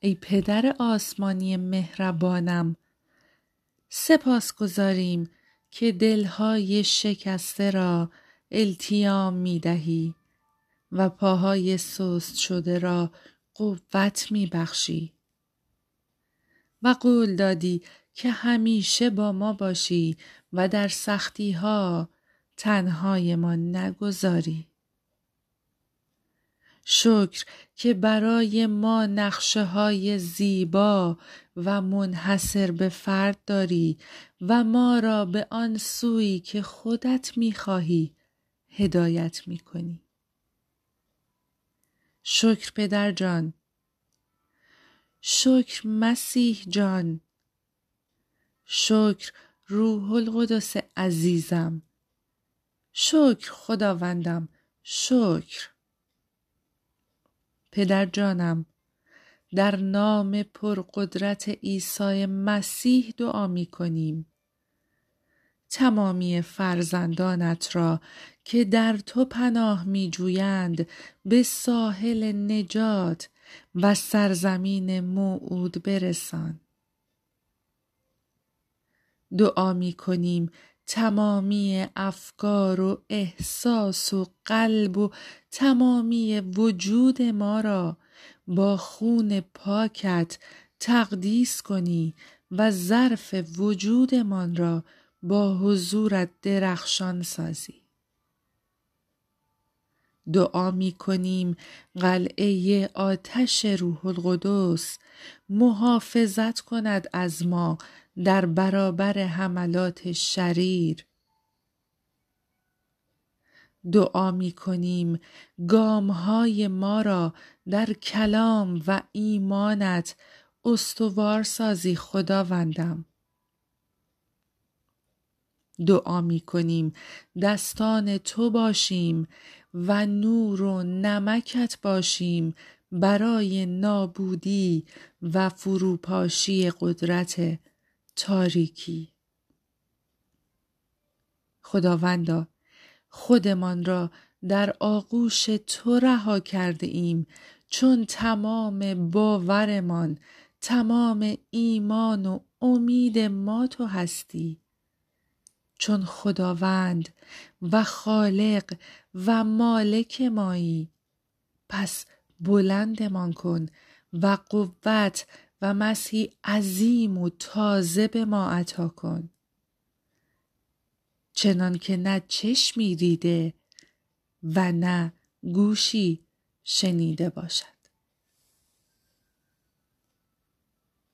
ای پدر آسمانی مهربانم سپاس گذاریم که دلهای شکسته را التیام می دهی و پاهای سست شده را قوت می بخشی. و قول دادی که همیشه با ما باشی و در سختی ها تنهای ما نگذاری. شکر که برای ما نقشه های زیبا و منحصر به فرد داری و ما را به آن سوی که خودت می‌خواهی هدایت می‌کنی. شکر پدر جان. شکر مسیح جان. شکر روح القدس عزیزم. شکر خداوندم. شکر. پدر جانم در نام پرقدرت عیسی مسیح دعا می کنیم. تمامی فرزندانت را که در تو پناه می جویند به ساحل نجات و سرزمین موعود برسان. دعا می کنیم تمامی افکار و احساس و قلب و تمامی وجود ما را با خون پاکت تقدیس کنی و ظرف وجودمان را با حضورت درخشان سازی. دعا می کنیم قلعه آتش روح القدس محافظت کند از ما در برابر حملات شریر. دعا می کنیم گام های ما را در کلام و ایمانت استوار سازی خداوندم. دعا می کنیم دستان تو باشیم و نور و نمکت باشیم برای نابودی و فروپاشی قدرت تاریکی. خداوندا خودمان را در آغوش تو رها کرده ایم. چون تمام باورمان تمام ایمان و امید ما تو هستی. چون خداوند و خالق و مالک مایی. پس بلندمان کن و قوت و مسیح عظیم و تازه به ما عطا کن. چنان که نه چشمی دیده و نه گوشی شنیده باشد.